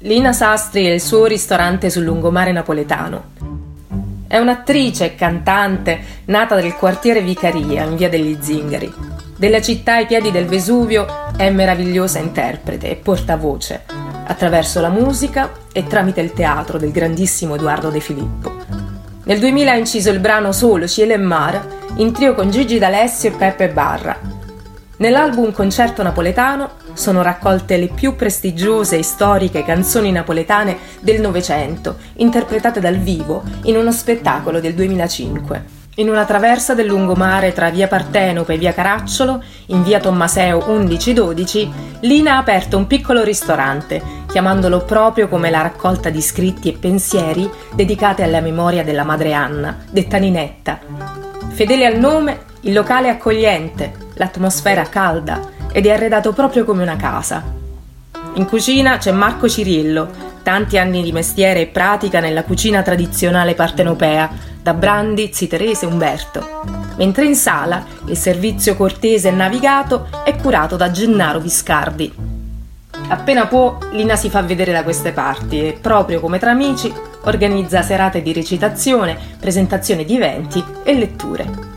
Lina Sastri e il suo ristorante sul lungomare napoletano. È un'attrice e cantante nata nel quartiere Vicaria, in via degli Zingari. Della città ai piedi del Vesuvio è meravigliosa interprete e portavoce, attraverso la musica e tramite il teatro del grandissimo Edoardo De Filippo. Nel 2000 ha inciso il brano Solo, Cielo e Mare in trio con Gigi D'Alessio e Peppe Barra, Nell'album Concerto Napoletano sono raccolte le più prestigiose e storiche canzoni napoletane del Novecento, interpretate dal vivo in uno spettacolo del 2005. In una traversa del lungomare tra via Partenope e via Caracciolo, in via Tommaseo 1112, Lina ha aperto un piccolo ristorante, chiamandolo proprio come la raccolta di scritti e pensieri dedicati alla memoria della madre Anna, detta Ninetta. Fedele al nome, il locale è accogliente, l'atmosfera calda ed è arredato proprio come una casa. In cucina c'è Marco Cirillo, tanti anni di mestiere e pratica nella cucina tradizionale partenopea, da Brandizzi, Terese e Umberto, mentre in sala il servizio cortese e navigato è curato da Gennaro Viscardi. Appena può, Lina si fa vedere da queste parti e, proprio come tra amici, organizza serate di recitazione, presentazione di eventi e letture.